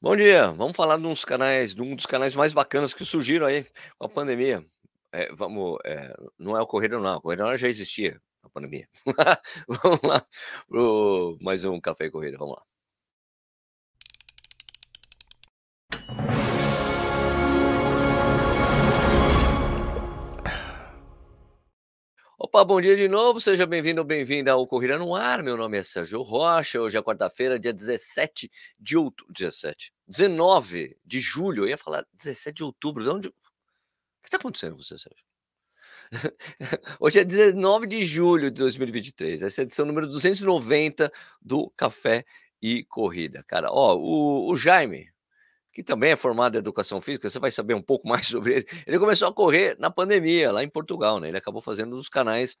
Bom dia, vamos falar de uns canais de um dos canais mais bacanas que surgiram aí com a pandemia. Eh, vamos, eh, não é o Correio não, o Correio já existia na pandemia. Vamos lá para o mais um Café Corrida, vamos lá. Opa, bom dia de novo, seja bem-vindo ou bem-vinda ao Corrida no Ar. Meu nome é Sérgio Rocha. Hoje é quarta-feira, dia 17 de outubro. 17. 19 de julho. Eu ia falar 17 de outubro. De onde. O que está acontecendo com você, Sérgio? Hoje é 19 de julho de 2023. Essa é a edição número 290 do Café e Corrida. Cara, ó, o, o Jaime, que também é formado em educação física, você vai saber um pouco mais sobre ele. Ele começou a correr na pandemia, lá em Portugal, né? Ele acabou fazendo um dos canais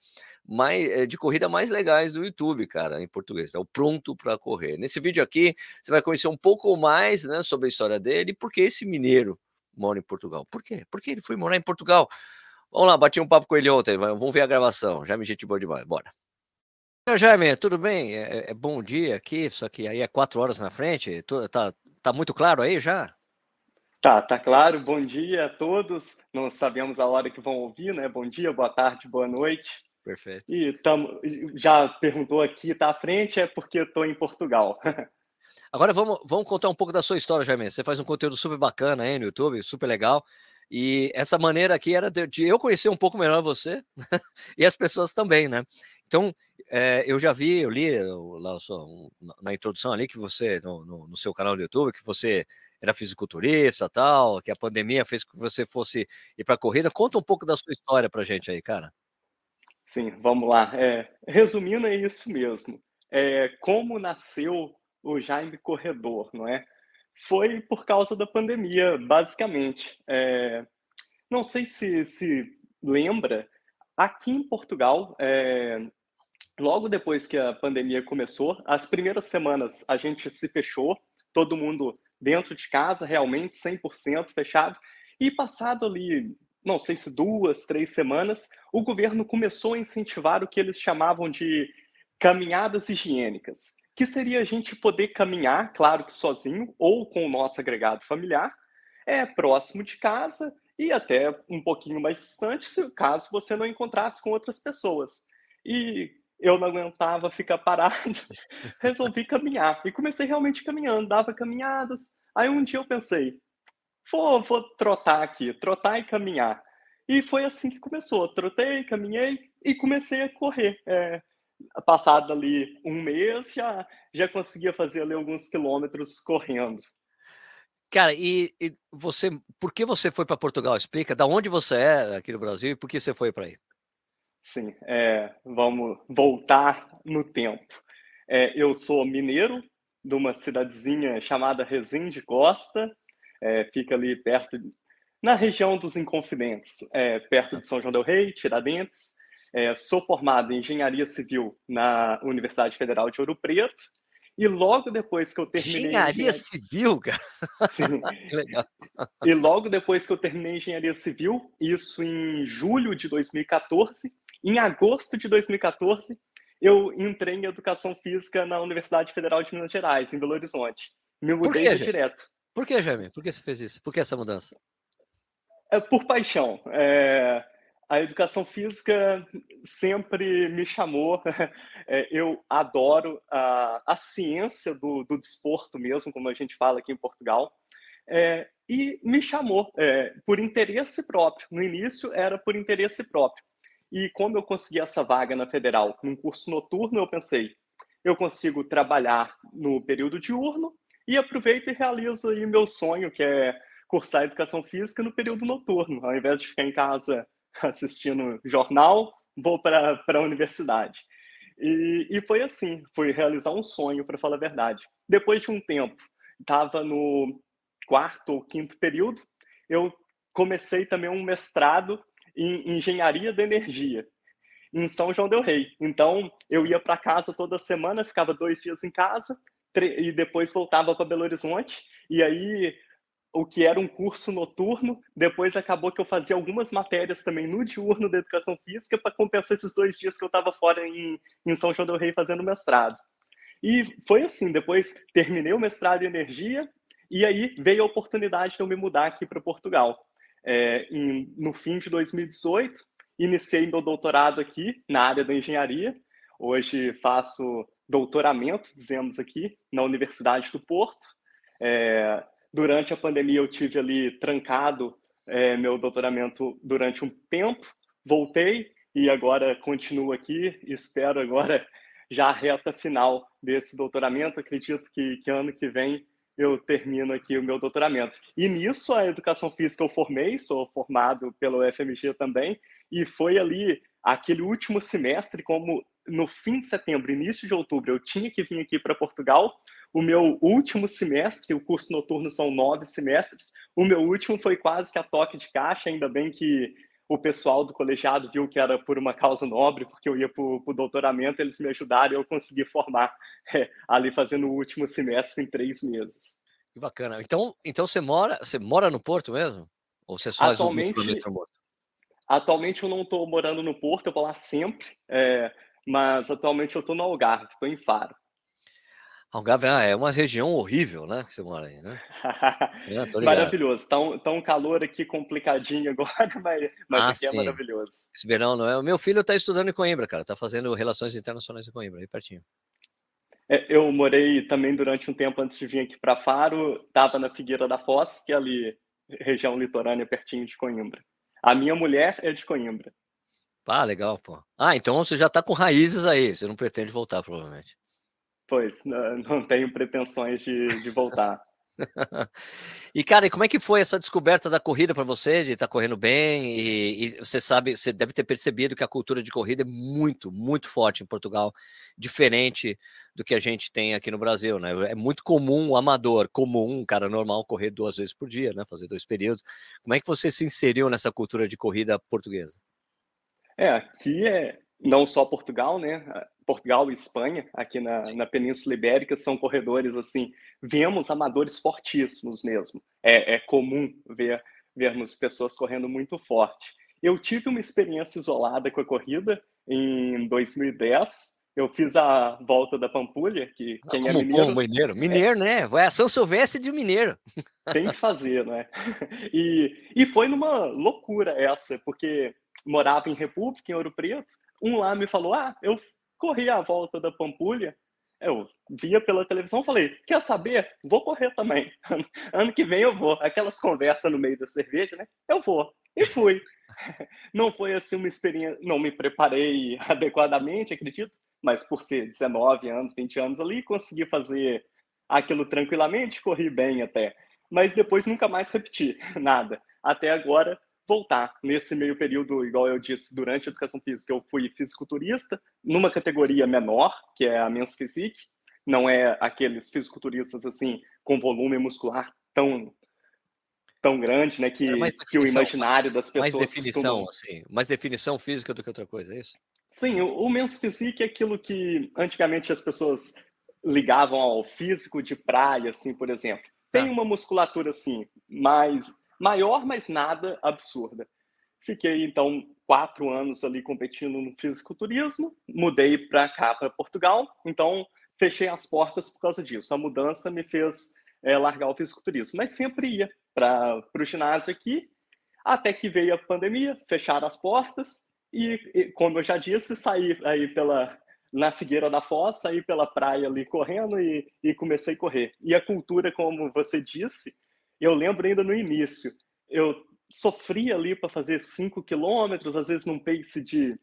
mais, eh, de corrida mais legais do YouTube, cara, em português, né? o Pronto para Correr. Nesse vídeo aqui, você vai conhecer um pouco mais né, sobre a história dele e por que esse mineiro mora em Portugal. Por quê? Porque ele foi morar em Portugal. Vamos lá, bati um papo com ele ontem, vamos ver a gravação. Já me gente boa demais, bora. Jaime, tudo bem? É, é, bom dia aqui, só que aí é quatro horas na frente. Tá, Tá muito claro aí já? Tá, tá claro. Bom dia a todos. Não sabemos a hora que vão ouvir, né? Bom dia, boa tarde, boa noite. Perfeito. E tamo, já perguntou aqui, tá à frente, é porque estou em Portugal. Agora vamos, vamos contar um pouco da sua história, Jaime. Você faz um conteúdo super bacana aí no YouTube, super legal. E essa maneira aqui era de, de eu conhecer um pouco melhor você e as pessoas também, né? Então, é, eu já vi, eu li lá na introdução ali que você, no, no, no, seu canal do YouTube, que você era fisiculturista tal, que a pandemia fez que você fosse ir para a corrida. Conta um pouco da sua história para gente aí, cara. Sim, vamos lá. É, resumindo, é isso mesmo. É, como nasceu o Jaime Corredor, não é? Foi por causa da pandemia, basicamente. É, não sei se se lembra, aqui em Portugal, é, logo depois que a pandemia começou, as primeiras semanas a gente se fechou, todo mundo dentro de casa, realmente 100% fechado, e passado ali, não sei se duas, três semanas, o governo começou a incentivar o que eles chamavam de caminhadas higiênicas, que seria a gente poder caminhar, claro que sozinho ou com o nosso agregado familiar, é próximo de casa e até um pouquinho mais distante, caso você não encontrasse com outras pessoas. E eu não aguentava ficar parado, resolvi caminhar. E comecei realmente caminhando, dava caminhadas. Aí um dia eu pensei, vou, vou trotar aqui, trotar e caminhar. E foi assim que começou. Trotei, caminhei e comecei a correr. É, passado ali um mês, já, já conseguia fazer ali alguns quilômetros correndo. Cara, e, e você, por que você foi para Portugal? Explica, da onde você é aqui no Brasil e por que você foi para aí? Sim, é, vamos voltar no tempo. É, eu sou mineiro de uma cidadezinha chamada Resende Costa, é, fica ali perto, de, na região dos Inconfidentes, é, perto de São João del Rei, Tiradentes. É, sou formado em Engenharia Civil na Universidade Federal de Ouro Preto e logo depois que eu terminei. Engenharia, engenharia... civil, cara. Sim. Legal. E logo depois que eu terminei engenharia civil, isso em julho de 2014, em agosto de 2014, eu entrei em educação física na Universidade Federal de Minas Gerais, em Belo Horizonte. Me mudei Por direto. Por que, Jaime? Por que você fez isso? Por que essa mudança? É por paixão. É... A educação física sempre me chamou. É, eu adoro a, a ciência do, do desporto mesmo, como a gente fala aqui em Portugal. É, e me chamou é, por interesse próprio. No início era por interesse próprio. E como eu consegui essa vaga na federal num curso noturno, eu pensei, eu consigo trabalhar no período diurno e aproveito e realizo aí meu sonho, que é cursar educação física no período noturno. Ao invés de ficar em casa assistindo jornal, vou para a universidade. E, e foi assim, foi realizar um sonho, para falar a verdade. Depois de um tempo, estava no quarto ou quinto período, eu comecei também um mestrado em engenharia da energia em São João del Rei. Então, eu ia para casa toda semana, ficava dois dias em casa e depois voltava para Belo Horizonte. E aí, o que era um curso noturno, depois acabou que eu fazia algumas matérias também no diurno da educação física para compensar esses dois dias que eu estava fora em, em São João del Rei fazendo mestrado. E foi assim, depois terminei o mestrado em energia E aí veio a oportunidade de eu me mudar aqui para Portugal. É, em, no fim de 2018, iniciei meu doutorado aqui na área da engenharia. Hoje faço doutoramento, dizemos aqui, na Universidade do Porto. É, durante a pandemia eu tive ali trancado é, meu doutoramento durante um tempo, voltei e agora continuo aqui. Espero agora já a reta final desse doutoramento. Acredito que, que ano que vem eu termino aqui o meu doutoramento. E nisso, a educação física eu formei, sou formado pelo FMG também, e foi ali aquele último semestre, como no fim de setembro, início de outubro, eu tinha que vir aqui para Portugal. O meu último semestre, o curso noturno são nove semestres, o meu último foi quase que a toque de caixa, ainda bem que o pessoal do colegiado viu que era por uma causa nobre, porque eu ia para o doutoramento, eles me ajudaram e eu consegui formar é, ali fazendo o último semestre em três meses. Que bacana. Então, então você mora, você mora no Porto mesmo? Ou você faz atualmente, o Porto? Atualmente eu não estou morando no Porto, eu vou lá sempre, é, mas atualmente eu estou no Algarve, estou em Faro. Algarve ah, é uma região horrível, né? Que você mora aí, né? é, maravilhoso. Tá um, tá um calor aqui complicadinho agora, mas, mas ah, aqui é sim. maravilhoso. Esse verão não é. O meu filho está estudando em Coimbra, cara. Está fazendo relações internacionais em Coimbra, aí pertinho. É, eu morei também durante um tempo antes de vir aqui para Faro. Estava na Figueira da Foz, que é ali região litorânea, pertinho de Coimbra. A minha mulher é de Coimbra. Ah, legal, pô. Ah, então você já está com raízes aí. Você não pretende voltar, provavelmente. Pois, não tenho pretensões de, de voltar. e cara, e como é que foi essa descoberta da corrida para você, de estar tá correndo bem? E, e, você sabe, você deve ter percebido que a cultura de corrida é muito, muito forte em Portugal, diferente do que a gente tem aqui no Brasil, né? É muito comum o amador, comum, um cara normal correr duas vezes por dia, né? Fazer dois períodos. Como é que você se inseriu nessa cultura de corrida portuguesa? É, aqui é não só Portugal, né? Portugal e Espanha, aqui na, na Península Ibérica, são corredores assim. Vemos amadores fortíssimos mesmo. É, é comum ver vermos pessoas correndo muito forte. Eu tive uma experiência isolada com a corrida em 2010. Eu fiz a volta da Pampulha, que ah, quem é mineiro... Como mineiro? Mineiro, é, né? Vai a São Silvestre de mineiro. Tem que fazer, né? E, e foi numa loucura essa, porque morava em República, em Ouro Preto. Um lá me falou, ah, eu corri a volta da Pampulha, eu via pela televisão falei, quer saber? Vou correr também. Ano que vem eu vou. Aquelas conversas no meio da cerveja, né? Eu vou. E fui. Não foi assim uma experiência, não me preparei adequadamente, acredito, mas por ser 19 anos, 20 anos ali, consegui fazer aquilo tranquilamente, corri bem até. Mas depois nunca mais repeti nada. Até agora voltar. Nesse meio período, igual eu disse, durante a educação física, eu fui fisiculturista, numa categoria menor, que é a Men's Physique, não é aqueles fisiculturistas assim, com volume muscular tão tão grande, né, que, que o imaginário das pessoas... Mais definição, costumam... assim, mais definição física do que outra coisa, é isso? Sim, o, o Men's Physique é aquilo que antigamente as pessoas ligavam ao físico de praia, assim, por exemplo. Tem ah. uma musculatura, assim, mais maior, mas nada absurda. Fiquei, então, quatro anos ali competindo no fisiculturismo, mudei para cá, para Portugal, então fechei as portas por causa disso. A mudança me fez é, largar o fisiculturismo, mas sempre ia para o ginásio aqui, até que veio a pandemia, fecharam as portas e, e, como eu já disse, saí aí pela na Figueira da Foz, saí pela praia ali correndo e, e comecei a correr. E a cultura, como você disse, eu lembro ainda no início, eu sofria ali para fazer 5 quilômetros, às vezes num pace de.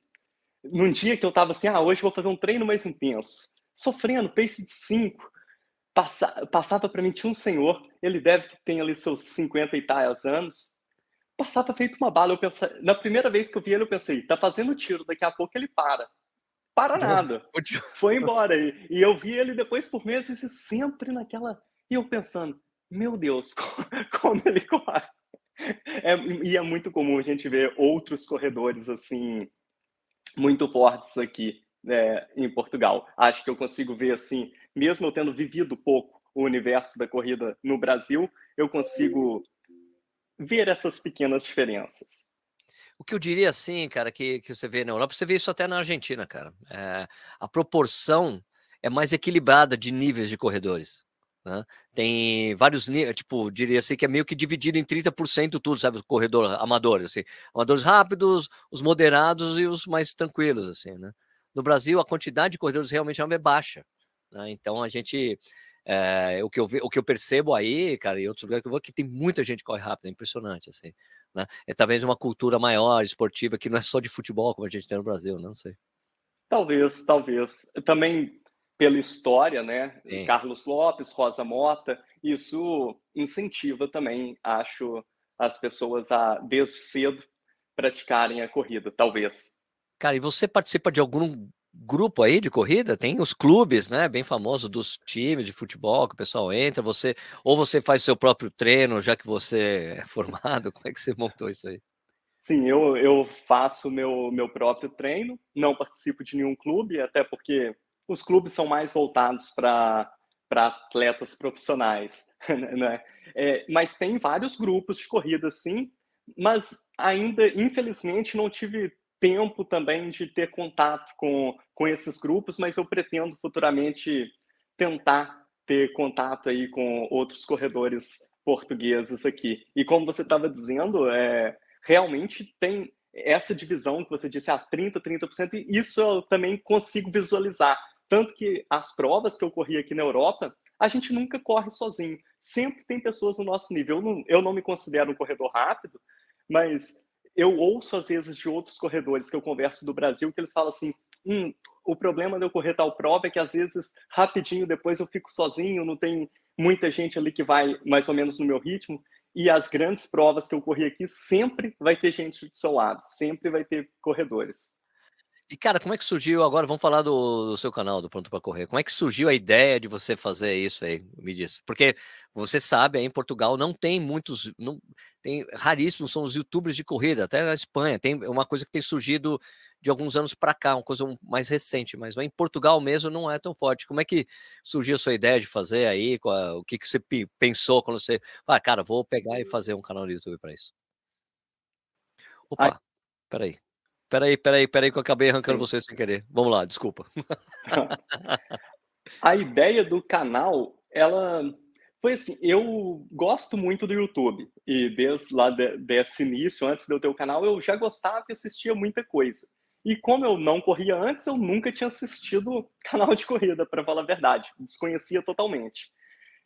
Num dia que eu estava assim, ah, hoje vou fazer um treino mais intenso. Sofrendo, pace de 5. Passa, passava para mim, tinha um senhor, ele deve que tem ali seus 50 e tais anos. Passava feito uma bala. Eu pensei, na primeira vez que eu vi ele, eu pensei, tá fazendo tiro, daqui a pouco ele para. Para nada. Foi embora. E, e eu vi ele depois por meses e sempre naquela. E eu pensando, meu Deus, como ele corre. É, e é muito comum a gente ver outros corredores assim muito fortes aqui né, em Portugal. Acho que eu consigo ver assim, mesmo eu tendo vivido pouco o universo da corrida no Brasil, eu consigo ver essas pequenas diferenças. O que eu diria assim, cara, que, que você vê na Europa, você vê isso até na Argentina, cara. É, a proporção é mais equilibrada de níveis de corredores. Né? Tem vários tipo, diria assim que é meio que dividido em 30% tudo, sabe? O corredor amador, assim. Amadores rápidos, os moderados e os mais tranquilos, assim, né? No Brasil, a quantidade de corredores realmente é baixa. Né? Então, a gente... É, o, que eu, o que eu percebo aí, cara, e outros lugares que eu vou, é que tem muita gente que corre rápido, é impressionante, assim. Né? É talvez uma cultura maior, esportiva, que não é só de futebol, como a gente tem no Brasil, não sei. Talvez, talvez. Também pela história, né? Sim. Carlos Lopes, Rosa Mota, isso incentiva também, acho, as pessoas a desde cedo praticarem a corrida, talvez. Cara, e você participa de algum grupo aí de corrida? Tem os clubes, né? Bem famosos dos times de futebol que o pessoal entra. Você ou você faz seu próprio treino, já que você é formado? Como é que você montou isso aí? Sim, eu, eu faço meu, meu próprio treino, não participo de nenhum clube, até porque os clubes são mais voltados para atletas profissionais, né? É, mas tem vários grupos de corrida, sim, mas ainda, infelizmente, não tive tempo também de ter contato com, com esses grupos, mas eu pretendo futuramente tentar ter contato aí com outros corredores portugueses aqui. E como você estava dizendo, é, realmente tem essa divisão que você disse, a ah, 30%, 30%, e isso eu também consigo visualizar. Tanto que as provas que eu corri aqui na Europa, a gente nunca corre sozinho. Sempre tem pessoas no nosso nível. Eu não, eu não me considero um corredor rápido, mas eu ouço às vezes de outros corredores que eu converso do Brasil que eles falam assim: hum, o problema de eu correr tal prova é que às vezes rapidinho depois eu fico sozinho, não tem muita gente ali que vai mais ou menos no meu ritmo. E as grandes provas que eu corri aqui sempre vai ter gente do seu lado, sempre vai ter corredores. E, cara, como é que surgiu agora? Vamos falar do, do seu canal, do Pronto para Correr. Como é que surgiu a ideia de você fazer isso aí? Me diz. Porque você sabe, aí em Portugal não tem muitos, não tem raríssimos são os youtubers de corrida, até na Espanha. Tem uma coisa que tem surgido de alguns anos para cá, uma coisa mais recente, mas em Portugal mesmo não é tão forte. Como é que surgiu a sua ideia de fazer aí? o que, que você pensou quando você, ah, cara, vou pegar e fazer um canal no YouTube para isso? Opa, Ai. peraí. Peraí, peraí, peraí, que eu acabei arrancando Sim. você sem querer. Vamos lá, desculpa. a ideia do canal, ela foi assim, eu gosto muito do YouTube. E desde lá de, desse início, antes de eu ter o canal, eu já gostava e assistia muita coisa. E como eu não corria antes, eu nunca tinha assistido canal de corrida, para falar a verdade. Desconhecia totalmente.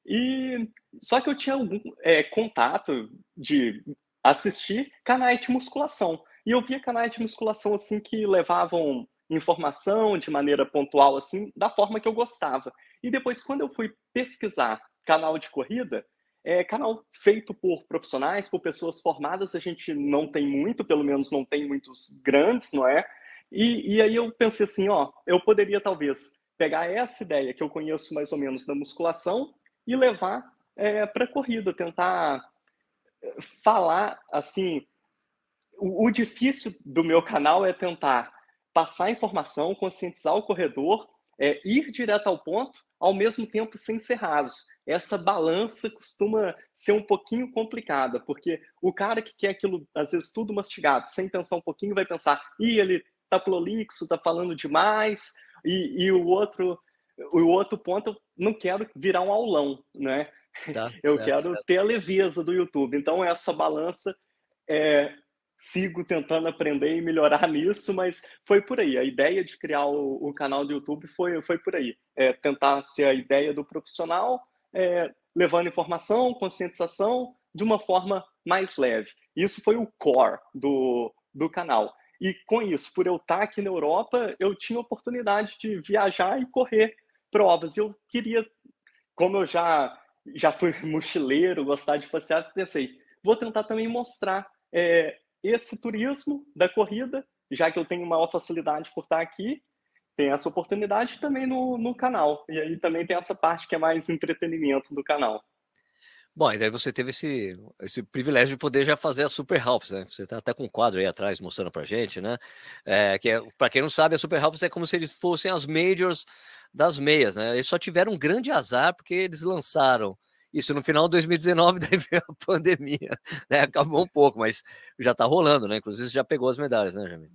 E só que eu tinha algum é, contato de assistir canais de musculação. E eu via canais de musculação assim que levavam informação de maneira pontual assim, da forma que eu gostava. E depois quando eu fui pesquisar canal de corrida, é canal feito por profissionais, por pessoas formadas, a gente não tem muito, pelo menos não tem muitos grandes, não é? E, e aí eu pensei assim, ó, eu poderia talvez pegar essa ideia que eu conheço mais ou menos da musculação e levar é, para corrida, tentar é, falar assim o, o difícil do meu canal é tentar passar informação, conscientizar o corredor, é, ir direto ao ponto, ao mesmo tempo sem ser raso. Essa balança costuma ser um pouquinho complicada, porque o cara que quer aquilo, às vezes, tudo mastigado, sem pensar um pouquinho, vai pensar, ih, ele tá prolixo, tá falando demais, e, e o outro o outro ponto, eu não quero virar um aulão, né? Tá, eu certo, quero certo. ter a leveza do YouTube. Então, essa balança é, sigo tentando aprender e melhorar nisso, mas foi por aí. A ideia de criar o, o canal do YouTube foi, foi por aí. É, tentar ser a ideia do profissional, é, levando informação, conscientização de uma forma mais leve. Isso foi o core do, do canal. E com isso, por eu estar aqui na Europa, eu tinha oportunidade de viajar e correr provas. Eu queria, como eu já já fui mochileiro, gostar de passear, pensei, vou tentar também mostrar é, esse turismo da corrida, já que eu tenho maior facilidade por estar aqui, tem essa oportunidade também no, no canal. E aí também tem essa parte que é mais entretenimento do canal. Bom, e daí você teve esse, esse privilégio de poder já fazer a Super Halves, né? Você está até com um quadro aí atrás mostrando pra gente, né? É, que é, para quem não sabe, a Super Halves é como se eles fossem as majors das meias, né? Eles só tiveram um grande azar porque eles lançaram isso no final de 2019, daí veio a pandemia, né? Acabou um pouco, mas já tá rolando, né? Inclusive, você já pegou as medalhas, né, Jamil?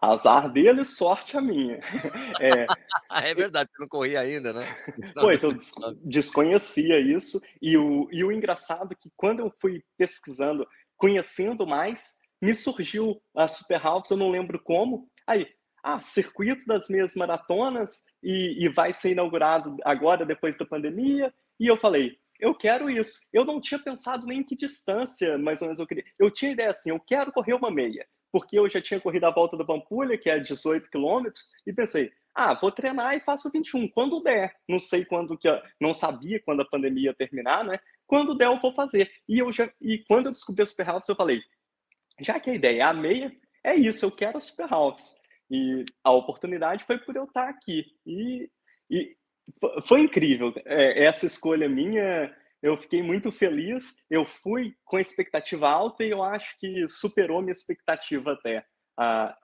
Azar dele, sorte a minha. É, é verdade, eu não corri ainda, né? Pois, eu desconhecia isso, e o, e o engraçado é que quando eu fui pesquisando, conhecendo mais, me surgiu a Super Halves, eu não lembro como, aí, ah, circuito das meias maratonas, e, e vai ser inaugurado agora, depois da pandemia, e eu falei, eu quero isso. Eu não tinha pensado nem em que distância, mais ou menos, eu queria. Eu tinha ideia assim, eu quero correr uma meia porque eu já tinha corrido a volta da Pampulha, que é 18 quilômetros, e pensei, ah, vou treinar e faço 21, quando der. Não sei quando que, não sabia quando a pandemia ia terminar, né? Quando der eu vou fazer. E eu já e quando eu descobri a Super Halves, eu falei, já que a ideia é a meia, é isso, eu quero a Super Halves. E a oportunidade foi por eu estar aqui. E, e foi incrível. É, essa escolha minha eu fiquei muito feliz. Eu fui com expectativa alta e eu acho que superou minha expectativa até. Ah,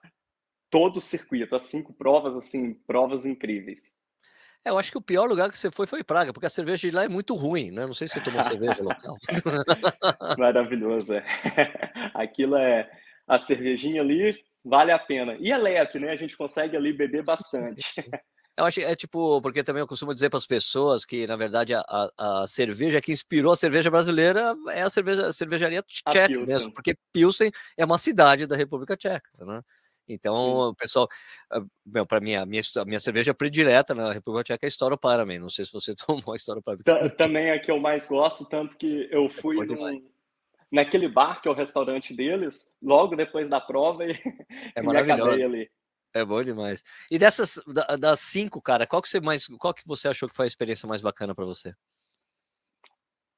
todo o circuito, as cinco provas, assim, provas incríveis. É, eu acho que o pior lugar que você foi foi Praga, porque a cerveja de lá é muito ruim, né? Não sei se você tomou cerveja local. Maravilhoso, é. Aquilo é a cervejinha ali vale a pena. E é leve, né? A gente consegue ali beber bastante. Eu acho é tipo, porque também eu costumo dizer para as pessoas que, na verdade, a, a, a, cerveja que inspirou a cerveja brasileira é a, cerveja, a cervejaria tcheca mesmo, porque Pilsen é uma cidade da República Tcheca, né? Então, o pessoal, ah, para mim, a minha, a minha cerveja predileta na República Tcheca é Storo Paramin. Não sei se você tomou a Storo Paramin. Também é a que eu mais gosto, tanto que eu é fui é num, naquele bar que é o restaurante deles, logo depois da prova e, é maravilhoso. ali. É bom demais. E dessas das cinco, cara, qual que você mais, qual que você achou que foi a experiência mais bacana para você?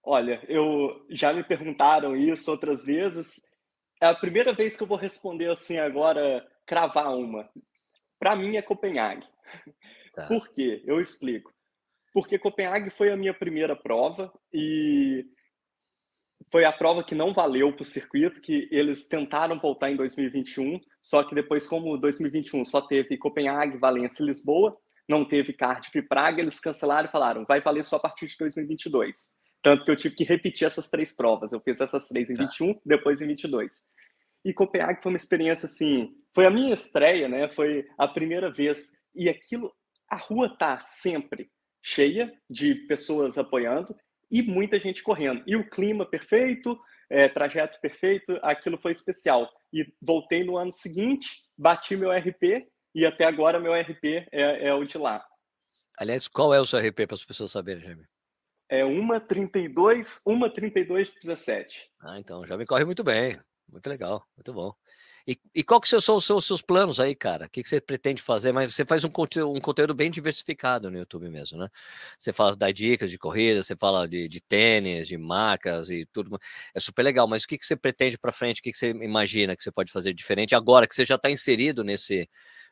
Olha, eu já me perguntaram isso outras vezes. É a primeira vez que eu vou responder assim agora, cravar uma. Para mim é Copenhague. Tá. Por quê? Eu explico. Porque Copenhague foi a minha primeira prova e foi a prova que não valeu para o circuito, que eles tentaram voltar em 2021, só que depois, como 2021 só teve Copenhague, Valência e Lisboa, não teve Cardiff e Praga, eles cancelaram e falaram, vai valer só a partir de 2022. Tanto que eu tive que repetir essas três provas. Eu fiz essas três em 21, tá. depois em 22. E Copenhague foi uma experiência assim, foi a minha estreia, né? Foi a primeira vez. E aquilo, a rua tá sempre cheia de pessoas apoiando e muita gente correndo. E o clima perfeito, é, trajeto perfeito, aquilo foi especial. E voltei no ano seguinte, bati meu RP e até agora meu RP é, é o de lá. Aliás, qual é o seu RP para as pessoas saberem, Jaime? É uma 32, uma 32 17. Ah, então já me corre muito bem. Muito legal, muito bom. E, e qual que são, os seus planos aí, cara? O que, que você pretende fazer? Mas você faz um conteúdo, um conteúdo bem diversificado no YouTube mesmo, né? Você fala das dicas de corrida, você fala de, de tênis, de marcas e tudo. É super legal, mas o que, que você pretende para frente? O que, que você imagina que você pode fazer diferente agora que você já está inserido nesse,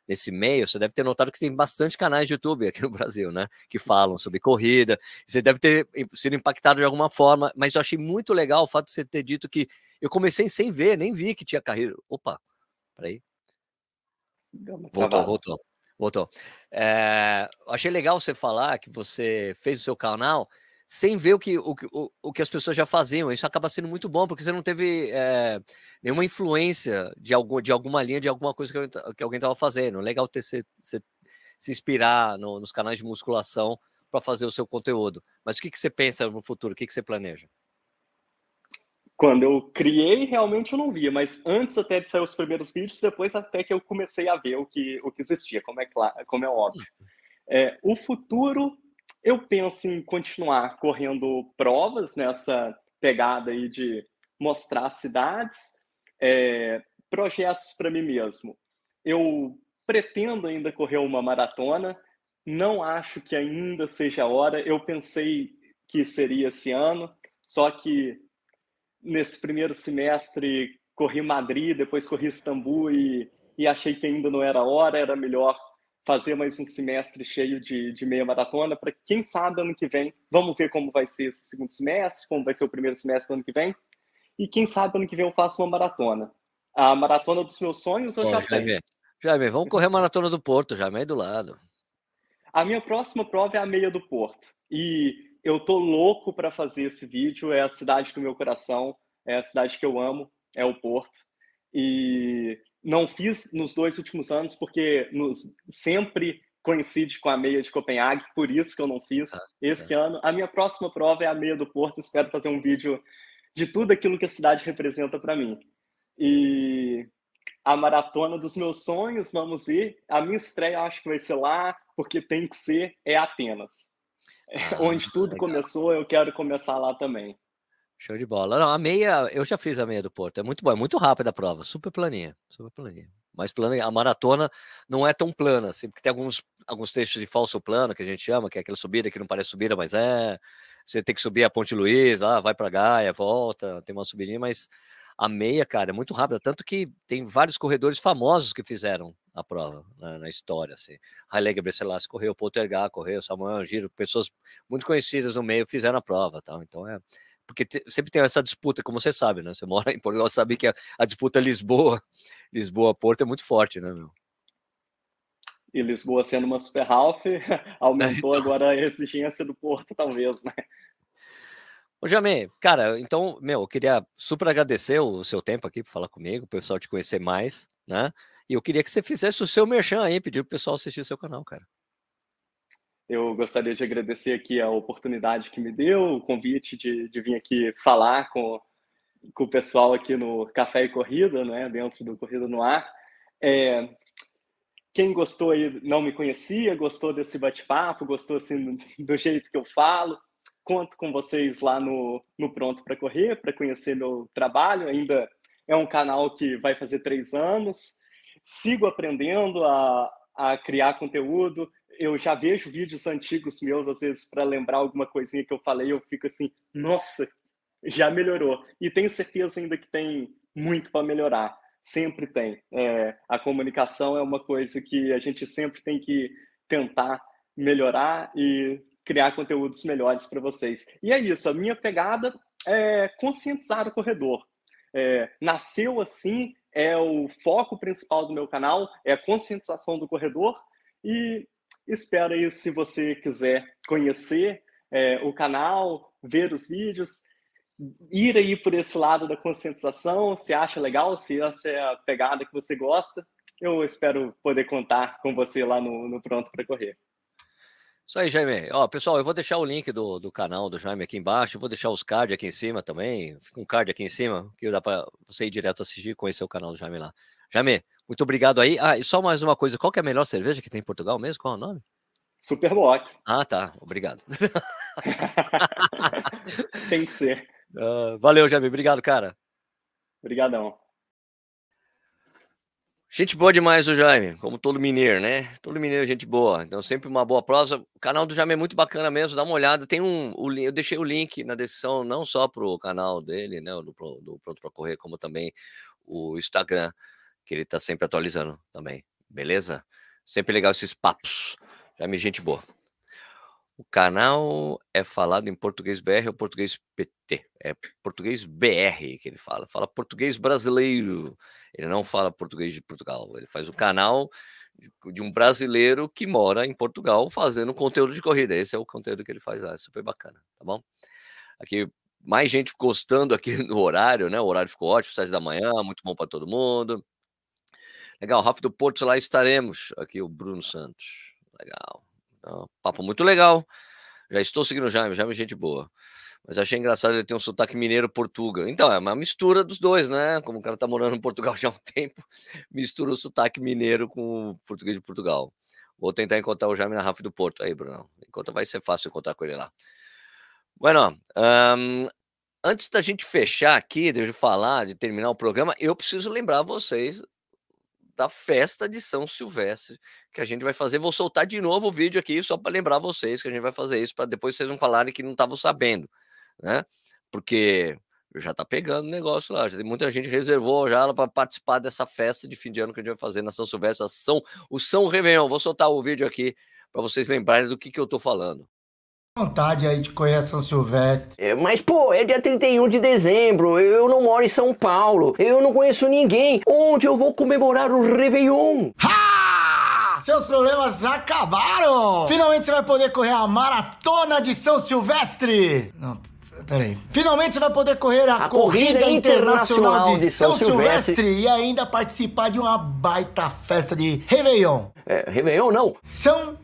nesse meio, você deve ter notado que tem bastante canais de YouTube aqui no Brasil, né? Que falam sobre corrida. Você deve ter sido impactado de alguma forma, mas eu achei muito legal o fato de você ter dito que eu comecei sem ver, nem vi que tinha carreira. Opa, peraí. Voltou, voltou, voltou. É, achei legal você falar que você fez o seu canal sem ver o que, o, o, o que as pessoas já faziam. Isso acaba sendo muito bom, porque você não teve é, nenhuma influência de, algum, de alguma linha, de alguma coisa que, que alguém estava fazendo. Legal ter se, se, se inspirar no, nos canais de musculação para fazer o seu conteúdo. Mas o que, que você pensa no futuro? O que, que você planeja? Quando eu criei, realmente eu não via, mas antes até de sair os primeiros vídeos, depois até que eu comecei a ver o que, o que existia, como é, claro, como é óbvio. É, o futuro eu penso em continuar correndo provas nessa pegada aí de mostrar cidades, é, projetos para mim mesmo. Eu pretendo ainda correr uma maratona, não acho que ainda seja a hora. Eu pensei que seria esse ano, só que nesse primeiro semestre corri Madrid, depois corri Istambul e, e achei que ainda não era hora, era melhor fazer mais um semestre cheio de, de meia maratona para quem sabe ano que vem, vamos ver como vai ser esse segundo semestre, como vai ser o primeiro semestre do ano que vem, e quem sabe ano que vem eu faço uma maratona. A maratona dos meus sonhos eu Pô, já Jaime, tenho. Jaime, vamos correr a maratona do Porto, já meio do lado. A minha próxima prova é a meia do Porto. E eu tô louco para fazer esse vídeo, é a cidade do meu coração, é a cidade que eu amo, é o Porto. E não fiz nos dois últimos anos, porque nos, sempre coincide com a meia de Copenhague, por isso que eu não fiz ah, esse é. ano. A minha próxima prova é a meia do Porto, espero fazer um vídeo de tudo aquilo que a cidade representa para mim. E a maratona dos meus sonhos, vamos ver. A minha estreia acho que vai ser lá, porque tem que ser, é Atenas. Ah, onde tudo legal. começou, eu quero começar lá também. Show de bola. Não, a meia, eu já fiz a meia do Porto. É muito bom, é muito rápida a prova, super planinha, super planinha. Mas plana, a maratona não é tão plana, assim, porque tem alguns, alguns trechos de falso plano que a gente chama, que é aquela subida que não parece subida, mas é. Você tem que subir a Ponte Luiz, ah, vai para Gaia, volta, tem uma subidinha, mas a meia, cara, é muito rápida. Tanto que tem vários corredores famosos que fizeram a prova né, na história. Assim. Haile Gebrselassie correu, Poltergar correu, Samuel Angiro, pessoas muito conhecidas no meio fizeram a prova. Tal. Então é. Porque te, sempre tem essa disputa, como você sabe, né? Você mora em Portugal, sabe que a, a disputa Lisboa, Lisboa-Porto é muito forte, né, meu? E Lisboa sendo uma super half, aumentou então... agora a exigência do Porto, talvez, né? Ô, Jamê, cara, então, meu, eu queria super agradecer o seu tempo aqui para falar comigo, o pessoal te conhecer mais, né? E eu queria que você fizesse o seu merchan aí, pedir pro pessoal assistir o seu canal, cara. Eu gostaria de agradecer aqui a oportunidade que me deu, o convite de, de vir aqui falar com, com o pessoal aqui no Café e Corrida, né, dentro do Corrida no Ar. É, quem gostou aí, não me conhecia, gostou desse bate-papo, gostou assim do, do jeito que eu falo, conto com vocês lá no, no Pronto para Correr, para conhecer meu trabalho. Ainda é um canal que vai fazer três anos. Sigo aprendendo a, a criar conteúdo. Eu já vejo vídeos antigos meus, às vezes, para lembrar alguma coisinha que eu falei, eu fico assim, nossa, já melhorou. E tenho certeza ainda que tem muito para melhorar. Sempre tem. É, a comunicação é uma coisa que a gente sempre tem que tentar melhorar e criar conteúdos melhores para vocês. E é isso, a minha pegada é conscientizar o corredor. É, nasceu assim, é o foco principal do meu canal, é a conscientização do corredor e espero aí, se você quiser conhecer é, o canal, ver os vídeos, ir aí por esse lado da conscientização, se acha legal, se essa é a pegada que você gosta, eu espero poder contar com você lá no, no Pronto para Correr. Isso aí, Jaime. Ó, pessoal, eu vou deixar o link do, do canal do Jaime aqui embaixo, vou deixar os cards aqui em cima também. Fica um card aqui em cima, que dá para você ir direto assistir e conhecer o canal do Jaime lá. Jaime, muito obrigado aí. Ah, e só mais uma coisa, qual que é a melhor cerveja que tem em Portugal mesmo? Qual é o nome? Superblock. Ah, tá. Obrigado. tem que ser. Uh, valeu, Jaime. Obrigado, cara. Obrigadão. Gente boa demais o Jaime, como todo mineiro, né? Todo mineiro é gente boa. Então, sempre uma boa prosa. O canal do Jaime é muito bacana mesmo, dá uma olhada. Tem um. O, eu deixei o link na descrição, não só pro canal dele, né? Do, do Pronto para Correr, como também o Instagram, que ele tá sempre atualizando também. Beleza? Sempre legal esses papos. Jaime, gente boa. O canal é falado em português BR ou português PT? É português BR que ele fala. Fala português brasileiro. Ele não fala português de Portugal. Ele faz o canal de um brasileiro que mora em Portugal fazendo conteúdo de corrida. Esse é o conteúdo que ele faz lá. É super bacana, tá bom? Aqui, mais gente gostando aqui no horário, né? O horário ficou ótimo, sete da manhã, muito bom para todo mundo. Legal, Rafa do Porto, lá estaremos. Aqui o Bruno Santos. Legal. Então, papo muito legal. Já estou seguindo o Jaime, Jaime é gente boa. Mas achei engraçado ele ter um sotaque mineiro portuga. Então, é uma mistura dos dois, né? Como o cara tá morando em Portugal já há um tempo, mistura o sotaque mineiro com o português de Portugal. Vou tentar encontrar o Jaime na Rafa do Porto aí, Bruno. Enquanto vai ser fácil encontrar com ele lá. Bueno, um, antes da gente fechar aqui, deixa eu falar, de terminar o programa, eu preciso lembrar vocês da festa de São Silvestre que a gente vai fazer. Vou soltar de novo o vídeo aqui só para lembrar vocês que a gente vai fazer isso para depois vocês não falarem que não estavam sabendo, né? Porque já tá pegando o negócio lá, já tem muita gente reservou já para participar dessa festa de fim de ano que a gente vai fazer na São Silvestre, São, o São Réveillon. Vou soltar o vídeo aqui para vocês lembrarem do que, que eu tô falando vontade aí de conhecer São Silvestre. É, mas, pô, é dia 31 de dezembro, eu não moro em São Paulo, eu não conheço ninguém. Onde eu vou comemorar o Réveillon? Ha! Seus problemas acabaram! Finalmente você vai poder correr a maratona de São Silvestre! Não, Peraí. Finalmente você vai poder correr a, A Corrida, Corrida Internacional, Internacional de de São, São Silvestre. Silvestre. e ainda participar de uma baita festa de Réveillon. É, Réveillon não. São...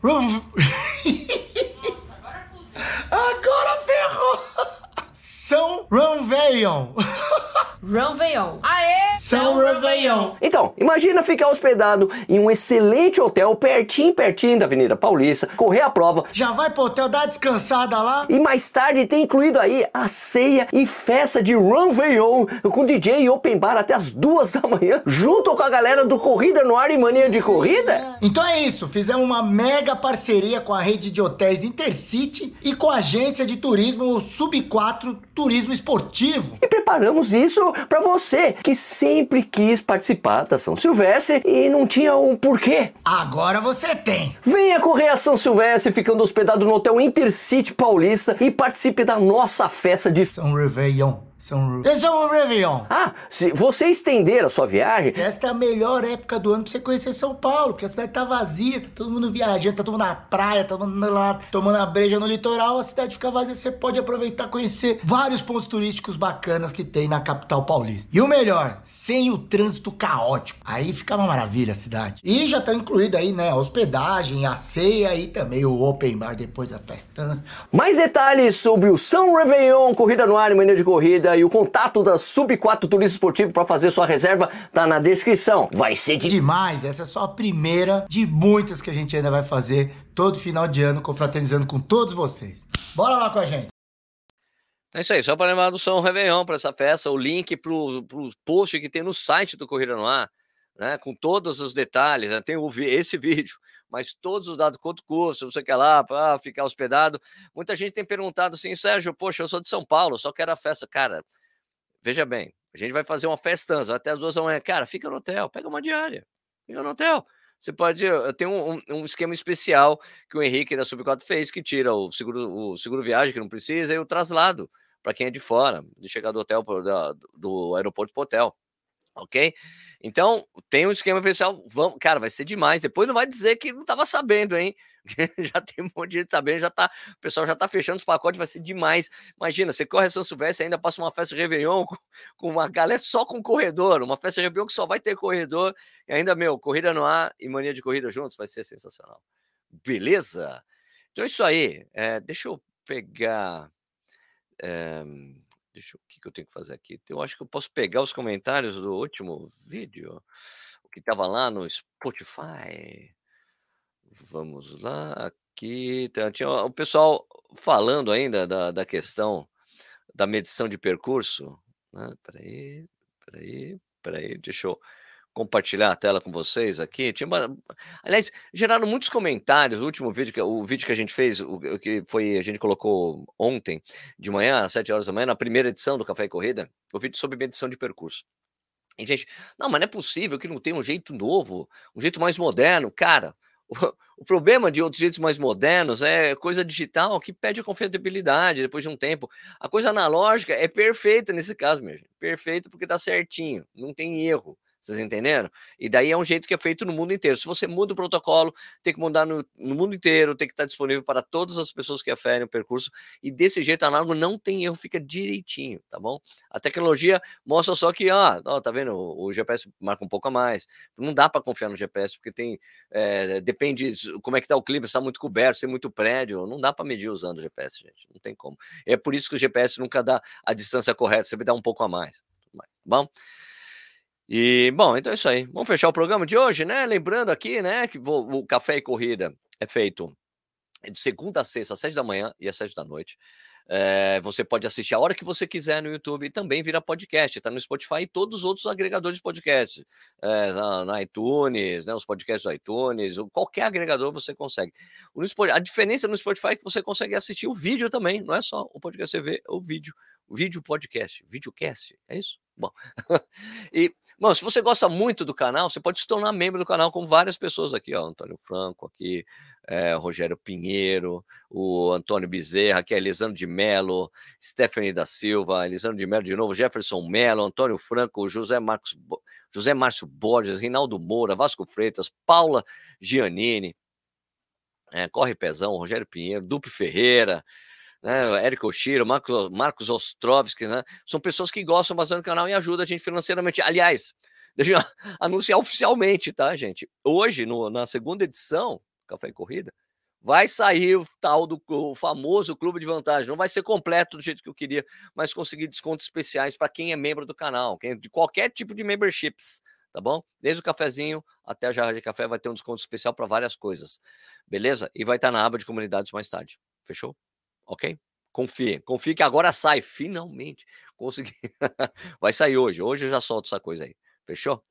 Agora ferrou! São Réveillon. Réveillon. Aê! São Réveillon. Então, imagina ficar hospedado em um excelente hotel pertinho, pertinho da Avenida Paulista, correr a prova Já vai pro hotel dar uma descansada lá? e mais tarde ter incluído aí a ceia e festa de Réveillon com DJ e open bar até as duas da manhã, junto com a galera do Corrida no Ar e Mania de Corrida? Então é isso, fizemos uma mega parceria com a rede de hotéis Intercity e com a agência de turismo o Sub 4 Turismo Esportivo. E preparamos isso pra você que sempre quis participar da São Silvestre e não tinha um porquê. Agora você tem. Venha correr a São Silvestre ficando hospedado no Hotel Intercity Paulista e participe da nossa festa de São Réveillon. São, Réveillon. Ah, se você estender a sua viagem, Esta é a melhor época do ano pra você conhecer São Paulo, porque a cidade tá vazia, tá todo mundo viajando, tá todo mundo na praia, tá todo mundo lá tomando a breja no litoral, a cidade fica vazia, você pode aproveitar e conhecer vários pontos turísticos bacanas que tem na capital paulista. E o melhor, sem o trânsito caótico. Aí fica uma maravilha a cidade. E já tá incluído aí, né, a hospedagem, a ceia e também o open bar depois da festança. mais detalhes sobre o São Réveillon, Corrida no Ar e Mania de Corrida e o contato da Sub 4 Turismo Esportivo para fazer sua reserva tá na descrição. Vai ser de Demais, essa é só a primeira de muitas que a gente ainda vai fazer todo final de ano, confraternizando com todos vocês. Bora lá com a gente. É isso aí, só para lembrar do São Réveillon para essa festa, o link para o post que tem no site do Corrida no Ar, né, com todos os detalhes, né, tem o esse vídeo, mas todos os dados, quanto custa, não sei o que lá, para ficar hospedado. Muita gente tem perguntado assim, Sérgio, poxa, eu sou de São Paulo, só quero a festa. Cara, veja bem, a gente vai fazer uma festança até as duas da manhã. Cara, fica no hotel, pega uma diária, fica no hotel. Você pode, eu tenho um, um- esquema especial que o Henrique da Sub 4 fez, que tira o seguro, o seguro viagem, que não precisa, e o traslado para quem é de fora, de chegar do hotel, da- do aeroporto para o hotel. Ok? Então, tem um esquema especial. Vamos, cara, vai ser demais. Depois não vai dizer que não estava sabendo, hein? já tem um monte de gente sabendo, já tá, o pessoal já tá fechando os pacotes, vai ser demais. Imagina, você corre a São Silvestre, ainda passa uma festa Réveillon com, com uma galera só com corredor, uma festa Réveillon que só vai ter corredor, e ainda, meu, corrida no ar e mania de corrida juntos, vai ser sensacional. Beleza? Então é isso aí. É, deixa eu pegar. é, deixa eu, o que, que eu tenho que fazer aqui? Eu acho que eu posso pegar os comentários do último vídeo, o que estava lá no Spotify. Vamos lá, aqui tá, tinha o pessoal falando ainda da, da questão da medição de percurso. Né? Peraí, peraí, peraí, deixa eu compartilhar a tela com vocês aqui. Tinha uma- Aliás, geraram muitos comentários. O último vídeo, que, o vídeo que a gente fez, o, que foi, a gente colocou ontem de manhã, às 7 horas da manhã, na primeira edição do Café e Corrida, o vídeo sobre medição de percurso. E, gente, não, mas não é possível que não tenha um jeito novo, um jeito mais moderno. Cara, o, problema de outros jeitos mais modernos é coisa digital que perde a confiabilidade depois de um tempo. A coisa analógica é perfeita nesse caso, gente. Perfeita porque dá certinho, não tem erro. Vocês entenderam? E daí é um jeito que é feito no mundo inteiro. Se você muda o protocolo, tem que mudar no, no mundo inteiro, tem que estar disponível para todas as pessoas que aferem o percurso. E desse jeito análogo não tem erro, fica direitinho, tá bom? A tecnologia mostra só que, ah, ó, tá vendo? O, o GPS marca um pouco a mais. Não dá para confiar no GPS, porque tem. é, depende como é que tá o clima, se está muito coberto, se tem muito prédio. Não dá para medir usando o GPS, gente. Não tem como. É por isso que o GPS nunca dá a distância correta, sempre dá um pouco a mais. Tá Bom. E, bom, então é isso aí. Vamos fechar o programa de hoje, né? Lembrando aqui, né, que o Café e Corrida é feito de segunda a sexta, às sete da manhã e às sete da noite. Eh, você pode assistir a hora que você quiser no YouTube e também vira podcast. Está no Spotify e todos os outros agregadores de podcast. eh, na, iTunes, né, os podcasts do iTunes, qualquer agregador você consegue. A diferença no Spotify é que você consegue assistir o vídeo também, não é só o podcast, você vê o vídeo. O vídeo podcast, videocast, é isso? Bom. e, bom, se você gosta muito do canal, você pode se tornar membro do canal, como várias pessoas aqui, ó. Antônio Franco aqui, eh, Rogério Pinheiro, o Antônio Bezerra, aqui é Elisandro de Mello, Stephanie da Silva, Elisandro de Mello de novo, Jefferson Mello, Antônio Franco, José Marcos, José Márcio Borges, Rinaldo Moura, Vasco Freitas, Paula Giannini, eh, Corre Pezão, Rogério Pinheiro, Dupe Ferreira, né? Érico Oshiro, Marcos, Marcos Ostrovski, né? São pessoas que gostam bastante do canal e ajudam a gente financeiramente. Aliás, deixa eu anunciar oficialmente, tá, gente? Hoje, no, na segunda edição, Café e Corrida, vai sair o tal do o famoso clube de vantagem. Não vai ser completo do jeito que eu queria, mas conseguir descontos especiais para quem é membro do canal, quem, de qualquer tipo de memberships, tá bom? Desde o cafezinho até a jarra de café vai ter um desconto especial para várias coisas, beleza? E vai estar tá na aba de comunidades mais tarde, fechou? Ok? Confie, confie que agora sai, finalmente. Consegui. vai sair hoje, hoje eu já solto essa coisa aí, fechou?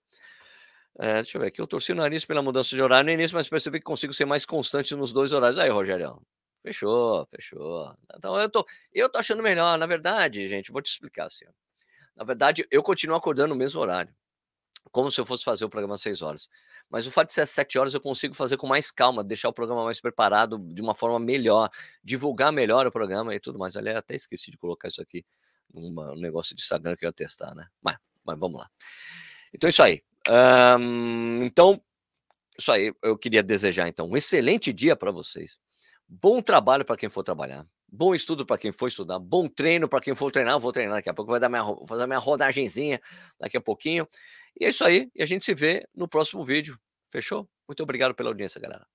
É, deixa eu ver aqui. Eu torci o nariz pela mudança de horário no início, mas percebi que consigo ser mais constante nos dois horários. Aí, Rogério. Fechou, fechou. Então eu tô, eu tô achando melhor. Na verdade, gente, vou te explicar assim. Na verdade, eu continuo acordando no mesmo horário. Como se eu fosse fazer o programa às 6 horas. Mas o fato de ser às 7 horas eu consigo fazer com mais calma, deixar o programa mais preparado de uma forma melhor, divulgar melhor o programa e tudo mais. Aliás, até esqueci de colocar isso aqui num negócio de Instagram que eu ia testar, né? Mas, mas vamos lá. Então é isso aí. Um, então, isso aí, eu queria desejar então um excelente dia para vocês. Bom trabalho para quem for trabalhar. Bom estudo para quem for estudar, bom treino para quem for treinar. Eu vou treinar daqui a pouco, vou dar minha, vou fazer minha rodagenzinha daqui a pouquinho. E é isso aí. E a gente se vê no próximo vídeo. Fechou? Muito obrigado pela audiência, galera.